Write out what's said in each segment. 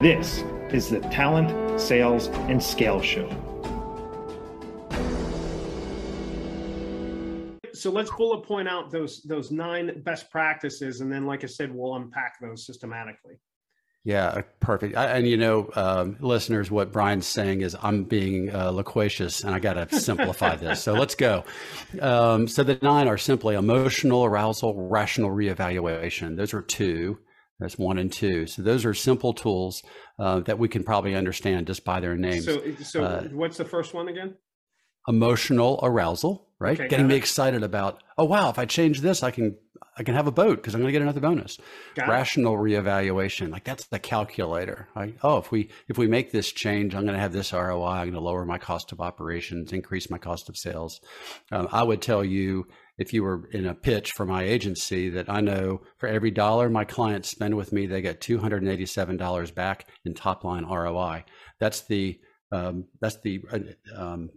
This is the Talent, Sales, and Scale Show. So let's bullet point out those those nine best practices, and then, like I said, we'll unpack those systematically. Yeah, perfect. I, and you know, um, listeners, what Brian's saying is I'm being uh, loquacious, and I got to simplify this. So let's go. Um, so the nine are simply emotional arousal, rational reevaluation. Those are two. That's one and two. So those are simple tools uh, that we can probably understand just by their names. So, so uh, what's the first one again? Emotional arousal, right? Okay, Getting me excited about, oh wow, if I change this, I can I can have a boat because I'm going to get another bonus. Got Rational it. reevaluation, like that's the calculator. Like, oh, if we if we make this change, I'm going to have this ROI. I'm going to lower my cost of operations, increase my cost of sales. Um, I would tell you if you were in a pitch for my agency that I know for every dollar my clients spend with me, they get $287 back in top line ROI. That's the um, that's the uh, um,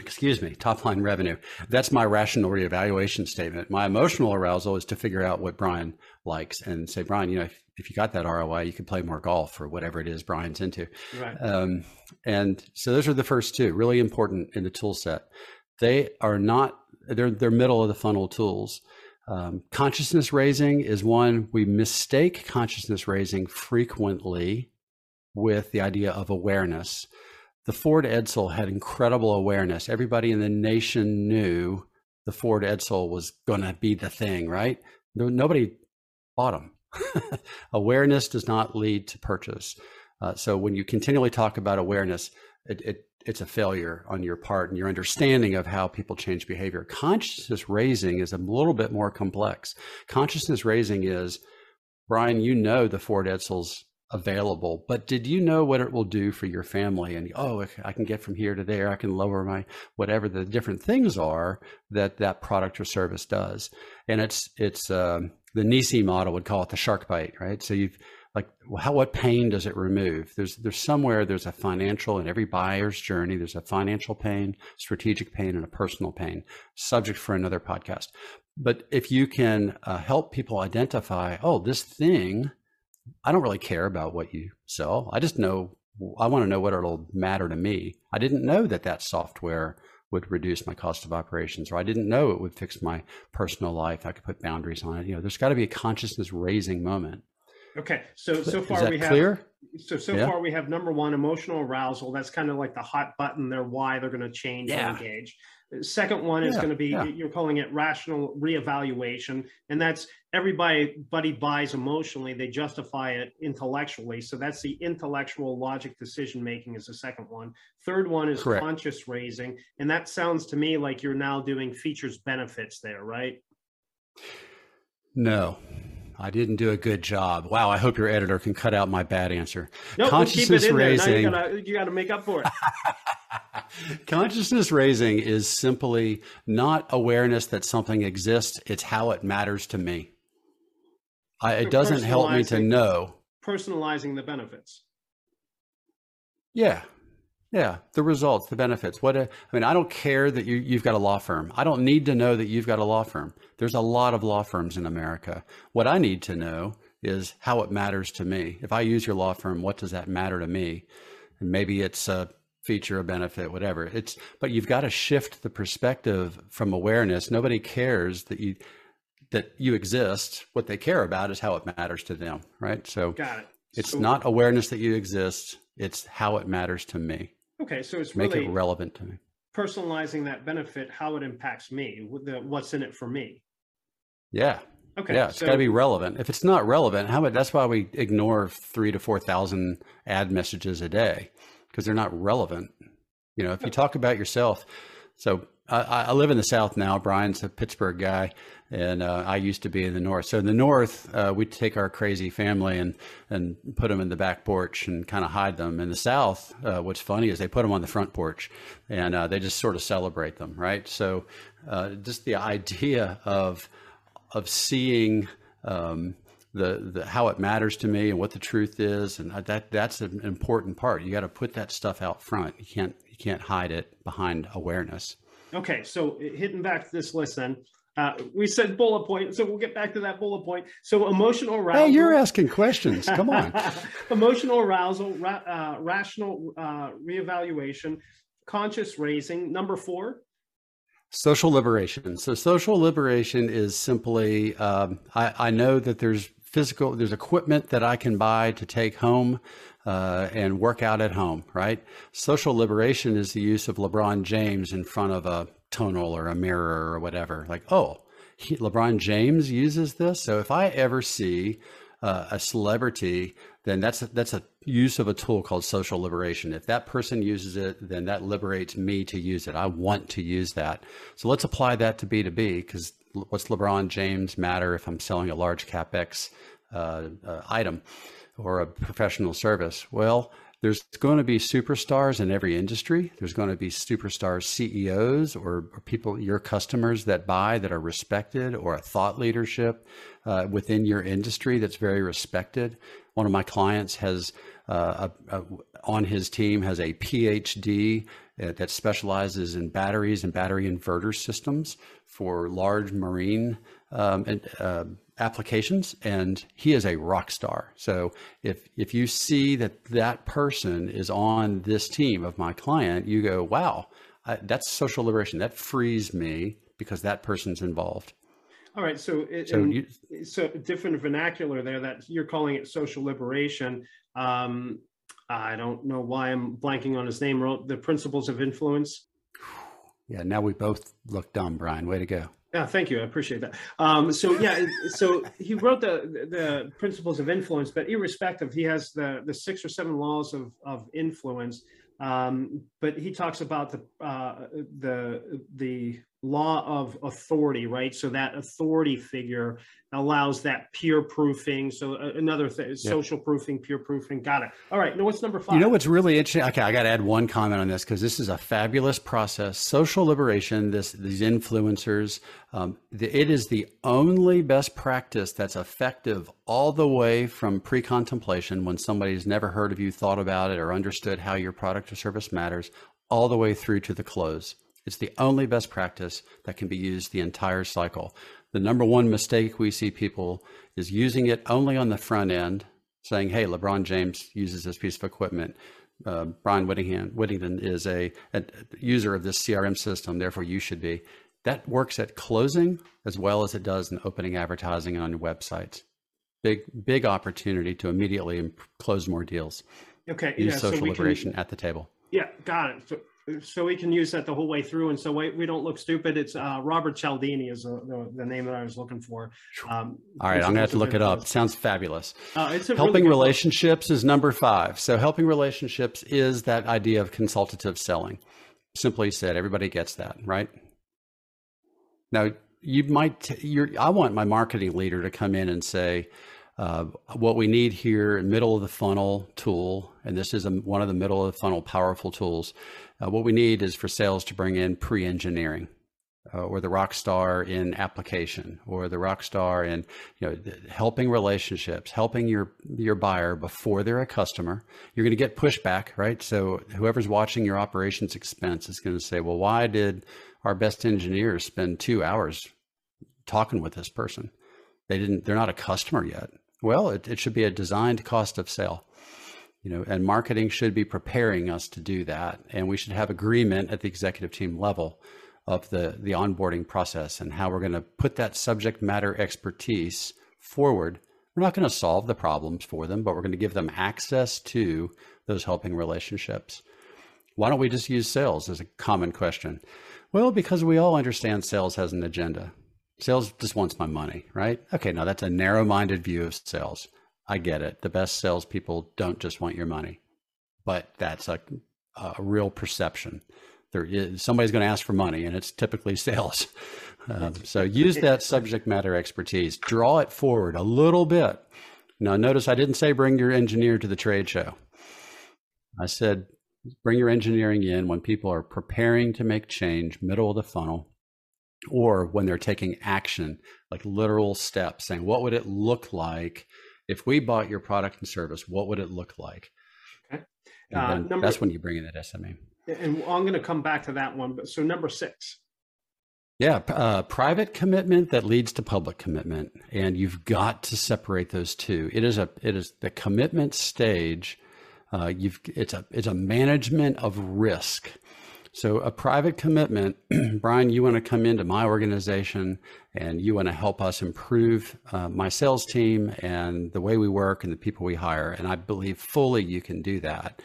excuse me, top line revenue. That's my rational reevaluation statement. My emotional arousal is to figure out what Brian likes and say, Brian, you know, if, if you got that ROI, you could play more golf or whatever it is Brian's into. Right. Um, and so those are the first two, really important in the tool set. They are not they're they're middle of the funnel tools. Um, consciousness raising is one we mistake consciousness raising frequently with the idea of awareness. The Ford Edsel had incredible awareness. Everybody in the nation knew the Ford Edsel was going to be the thing, right? Nobody bought them. awareness does not lead to purchase. Uh, so when you continually talk about awareness, it, it it's a failure on your part and your understanding of how people change behavior. Consciousness raising is a little bit more complex. Consciousness raising is, Brian, you know the Ford Edsel's available, but did you know what it will do for your family? And oh, I can get from here to there. I can lower my whatever the different things are that that product or service does. And it's it's um, the Nisi model would call it the shark bite, right? So you've like how what pain does it remove? There's there's somewhere there's a financial in every buyer's journey there's a financial pain strategic pain and a personal pain. Subject for another podcast. But if you can uh, help people identify oh this thing i don't really care about what you sell. I just know i want to know what it'll matter to me. I didn't know that that software would reduce my cost of operations or i didn't know it would fix my personal life. I could put boundaries on it. You know there's got to be a consciousness raising moment Okay, so so far we have clear? so so yeah. far we have number one emotional arousal. That's kind of like the hot button. They're why they're going to change yeah. and engage. Second one is yeah, going to be yeah. you're calling it rational reevaluation, and that's everybody buddy buys emotionally. They justify it intellectually. So that's the intellectual logic decision making is the second one. Third one is Correct. conscious raising, and that sounds to me like you're now doing features benefits there, right? No, I didn't do a good job. Wow, I hope your editor can cut out my bad answer. Nope, Consciousness raising. you you gotta make up for it. Consciousness raising is simply not awareness that something exists, it's how it matters to me. I, it doesn't help me to know. Personalizing the benefits. Yeah, yeah, the results, the benefits. What I mean, I don't care that you you've got a law firm. I don't need to know that you've got a law firm. There's a lot of law firms in America. What I need to know is how it matters to me. If I use your law firm, what does that matter to me? And maybe it's a feature, a benefit, whatever. It's but you've got to shift the perspective from awareness. Nobody cares that you that you exist. What they care about is how it matters to them, right? So got it. It's so, not awareness that you exist. It's how it matters to me. Okay, so it's make really it relevant to me. Personalizing that benefit, how it impacts me, what's in it for me. Yeah. Okay. Yeah, it's so, got to be relevant. If it's not relevant, how about that's why we ignore three to four thousand ad messages a day because they're not relevant. You know, if you talk about yourself, so I, I live in the South now. Brian's a Pittsburgh guy, and uh, I used to be in the North. So in the North, uh, we take our crazy family and and put them in the back porch and kind of hide them. In the South, uh, what's funny is they put them on the front porch, and uh, they just sort of celebrate them, right? So uh, just the idea of of seeing. Um, the, the how it matters to me and what the truth is and that that's an important part you got to put that stuff out front you can't you can't hide it behind awareness Okay, so hitting back to this list then, Uh, we said bullet point, so we'll get back to that bullet point. So emotional arousal. Hey, you're asking questions. Come on. emotional arousal, ra- uh, rational uh, reevaluation, conscious raising. Number four. Social liberation. So social liberation is simply um, I, I know that there's physical there's equipment that I can buy to take home uh, and work out at home, right? Social liberation is the use of LeBron James in front of a tonal or a mirror or whatever. Like, oh, he, LeBron James uses this. So if I ever see uh, a celebrity, then that's a, that's a use of a tool called social liberation. If that person uses it, then that liberates me to use it. I want to use that. So let's apply that to B2B because what's LeBron James matter if I'm selling a large capex uh, uh, item? or a professional service? Well, there's going to be superstars in every industry. There's going to be superstar CEOs or, or people, your customers that buy that are respected, or a thought leadership uh, within your industry that's very respected. One of my clients has uh, a, a, on his team has a PhD that specializes in batteries and battery inverter systems for large marine um, and, uh, applications and he is a rock star. So if if you see that that person is on this team of my client you go wow I, that's social liberation. That frees me because that person's involved all right so it, so, you, so different vernacular there that you're calling it social liberation um, i don't know why i'm blanking on his name wrote the principles of influence yeah now we both look dumb brian way to go yeah, thank you. I appreciate that. Um, so yeah, so he wrote the the principles of influence, but irrespective, he has the the six or seven laws of of influence. Um, but he talks about the uh, the the law of authority, right? So that authority figure allows that peer proofing. So uh, another thing, yep. social proofing, peer proofing. Got it. All right. Now what's number five? You know what's really interesting? Okay, I got to add one comment on this because this is a fabulous process. Social liberation. This these influencers. Um, the, it is the only best practice that's effective all the way from pre-contemplation when somebody's never heard of you, thought about it, or understood how your product or service matters, all the way through to the close. It's the only best practice that can be used the entire cycle. The number one mistake we see people is using it only on the front end, saying, hey, LeBron James uses this piece of equipment. Uh, Brian Whittingham, Whittington is a, a user of this CRM system, therefore you should be. That works at closing as well as it does in opening advertising on your websites. Big, big opportunity to immediately close more deals. Okay. Use yeah, social so liberation can, at the table. Yeah, got it. So so we can use that the whole way through. And so we, we don't look stupid. It's uh, robert cialdini is the, the, the, name that i was looking for. Um, all right i'm gonna have to look it up. it sounds fabulous. Uh, it's helping really relationships is number five. So helping relationships is that idea of consultative selling. Simply said everybody gets that right? Now you might you're i want my marketing leader to come in and say uh, what we need here, in middle of the funnel tool, and this is a, one of the middle of the funnel powerful tools. Uh, what we need is for sales to bring in pre-engineering. Uh, or the rock star in application or the rock star in you know helping relationships helping your your buyer before they're a customer you're going to get pushback right so whoever's watching your operations expense is going to say well why did our best engineers spend two hours talking with this person they didn't they're not a customer yet well, it, it should be a designed cost of sale. You know, and marketing should be preparing us to do that. And we should have agreement at the executive team level of the, the onboarding process and how we're going to put that subject matter expertise forward. We're not going to solve the problems for them, but we're going to give them access to those helping relationships. Why don't we just use sales as a common question? Well, because we all understand sales has an agenda. Sales just wants my money, right? Okay, now that's a narrow minded view of sales. I get it. The best salespeople don't just want your money, but that's a, a real perception. There is somebody's going to ask for money, and it's typically sales. Um, so use that subject matter expertise, draw it forward a little bit. Now, notice I didn't say bring your engineer to the trade show. I said bring your engineering in when people are preparing to make change, middle of the funnel, or when they're taking action, like literal steps, saying, what would it look like if we bought your product and service? What would it look like? Okay. Uh, number, that's when you bring in that SME. And I'm going to come back to that one. But so number six. Yeah, uh, private commitment that leads to public commitment, and you've got to separate those two. It is a it is the commitment stage. Uh, you've it's a it's a management of risk. So a private commitment, Brian, you want to come into my organization and you want to help us improve uh, my sales team and the way we work and the people we hire. And I believe fully you can do that.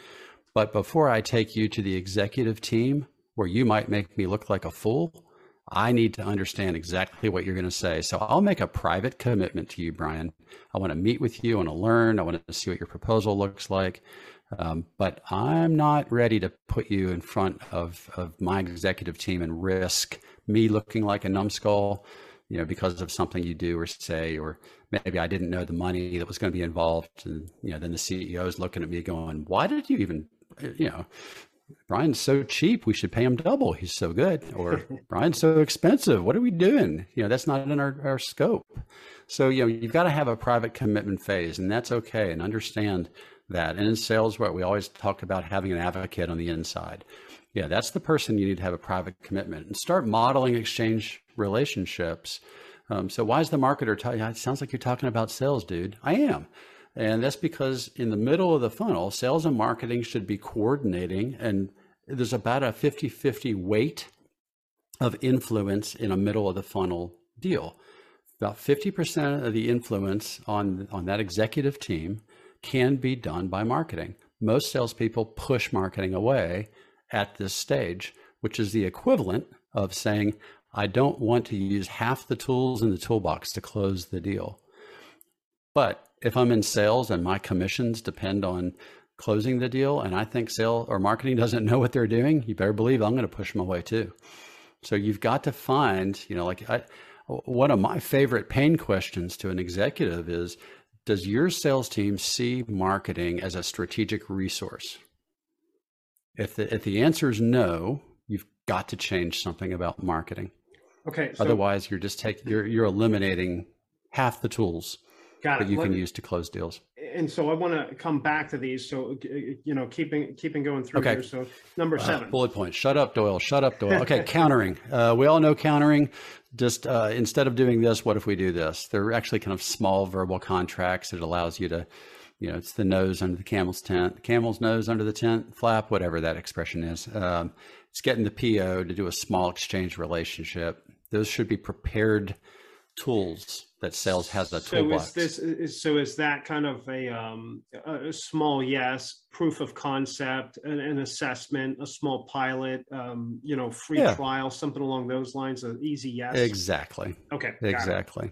But before I take you to the executive team where you might make me look like a fool, I need to understand exactly what you're going to say. So I'll make a private commitment to you, Brian. I want to meet with you. I want to learn. I want to see what your proposal looks like. Um, but I'm not ready to put you in front of, of my executive team and risk me looking like a numbskull, you know, because of something you do or say, or maybe I didn't know the money that was going to be involved. And, you know, then the CEO is looking at me going, why did you even, you know, Brian's so cheap, we should pay him double. He's so good. Or Brian's so expensive. What are we doing? You know, that's not in our, our scope. So, you know, you've got to have a private commitment phase, and that's okay. And understand that. And in sales, what we always talk about having an advocate on the inside. Yeah, that's the person you need to have a private commitment and start modeling exchange relationships. Um, so why is the marketer? telling you? it sounds like you're talking about sales, dude. I am. And that's because in the middle of the funnel, sales and marketing should be coordinating. And there's about a 50 50 weight of influence in a middle of the funnel deal. About 50% of the influence on, on that executive team can be done by marketing. Most salespeople push marketing away at this stage, which is the equivalent of saying, I don't want to use half the tools in the toolbox to close the deal. But if I'm in sales and my commissions depend on closing the deal and I think sale or marketing doesn't know what they're doing, you better believe I'm going to push them away too. So you've got to find, you know, like I, one of my favorite pain questions to an executive is Does your sales team see marketing as a strategic resource? If the, if the answer is no, you've got to change something about marketing. Okay. So, Otherwise, you're just taking you're you're eliminating half the tools that you Let can use to close deals. And so I want to come back to these. So you know, keeping keeping going through okay. here. So number uh, seven, uh, bullet point. Shut up, Doyle. Shut up, Doyle. Okay, countering. Uh, we all know countering. Just uh, instead of doing this, what if we do this? They're actually kind of small verbal contracts. It allows you to, you know, it's the nose under the camel's tent, the camel's nose under the tent flap, whatever that expression is. Um, it's getting the PO to do a small exchange relationship. Those should be prepared tools that sales has a toolbox. So is this is, so is that kind of a, um, a small yes, proof of concept, an, an assessment, a small pilot, um, you know, free yeah. trial, something along those lines, an easy yes. Exactly. Okay. Exactly.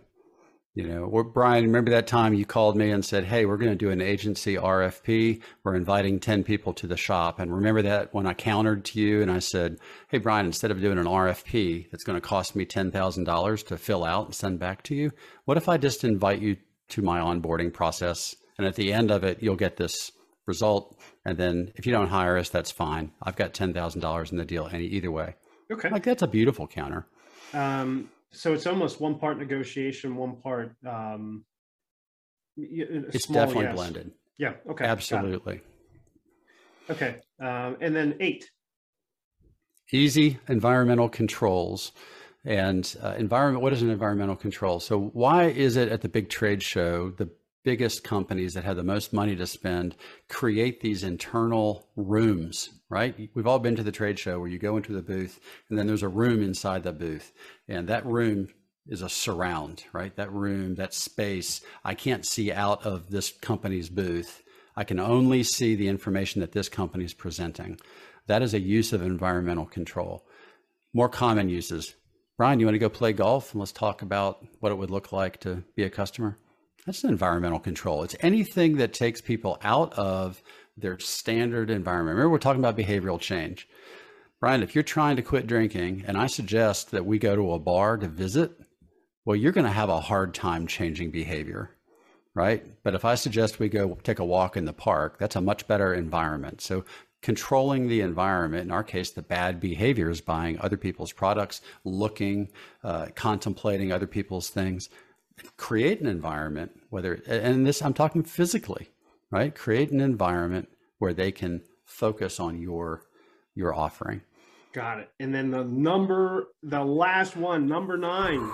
You know, or Brian, remember that time you called me and said, Hey, we're going to do an agency RFP. We're inviting 10 people to the shop. And remember that when I countered to you and I said, Hey, Brian, instead of doing an RFP that's going to cost me $10,000 to fill out and send back to you, what if I just invite you to my onboarding process? And at the end of it, you'll get this result. And then if you don't hire us, that's fine. I've got $10,000 in the deal any either way. Okay. Like that's a beautiful counter. Um, so it's almost one part negotiation, one part. Um, it's definitely yes. blended. Yeah. Okay. Absolutely. Okay. Um, and then eight. Easy environmental controls. And uh, environment, what is an environmental control? So, why is it at the big trade show the biggest companies that have the most money to spend create these internal rooms, right? We've all been to the trade show where you go into the booth and then there's a room inside the booth. And that room is a surround, right? That room, that space, I can't see out of this company's booth. I can only see the information that this company is presenting. That is a use of environmental control. More common uses. Brian, you want to go play golf and let's talk about what it would look like to be a customer? That's an environmental control. It's anything that takes people out of their standard environment. Remember, we're talking about behavioral change. Brian, if you're trying to quit drinking and I suggest that we go to a bar to visit, well, you're going to have a hard time changing behavior, right? But if I suggest we go take a walk in the park, that's a much better environment. So controlling the environment, in our case, the bad behaviors, buying other people's products, looking, uh, contemplating other people's things, create an environment, whether, and this, I'm talking physically, right? Create an environment where they can focus on your, your offering. Got it. And then the number, the last one, number nine.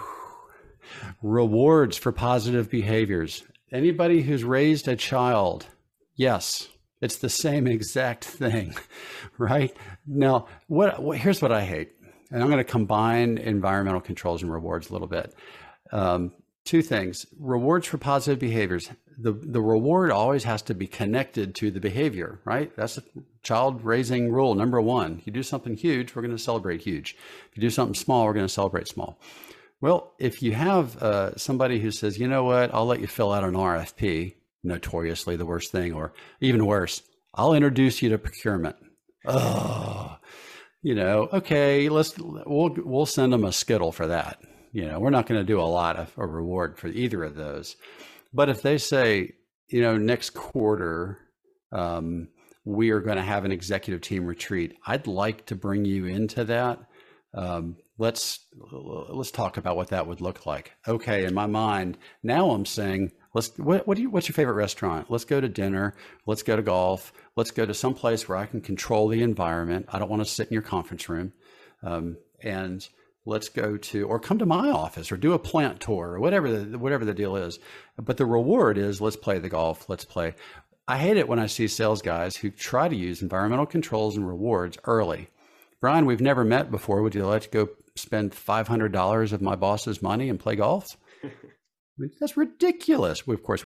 Rewards for positive behaviors. Anybody who's raised a child, yes, it's the same exact thing, right? Now, what, what here's what I hate, and I'm going to combine environmental controls and rewards a little bit. Um, two things: rewards for positive behaviors. The the reward always has to be connected to the behavior, right? That's a child raising rule number one. You do something huge, we're going to celebrate huge. If you do something small, we're going to celebrate small. Well, if you have uh, somebody who says, you know what, I'll let you fill out an RFP, notoriously the worst thing, or even worse, I'll introduce you to procurement. Oh, you know, okay, let's we'll we'll send them a skittle for that. You know, we're not going to do a lot of a reward for either of those. But if they say, you know, next quarter, um, we are going to have an executive team retreat. I'd like to bring you into that. Um, let's let's talk about what that would look like. Okay, in my mind, now I'm saying, let's what, what do you what's your favorite restaurant? Let's go to dinner. Let's go to golf. Let's go to some place where I can control the environment. I don't want to sit in your conference room. Um, and let's go to or come to my office or do a plant tour or whatever the whatever the deal is. But the reward is let's play the golf let's play. I hate it when i see sales guys who try to use environmental controls and rewards early. Brian we've never met before. Would you like to go spend $500 of my boss's money and play golf? That's ridiculous. We, of course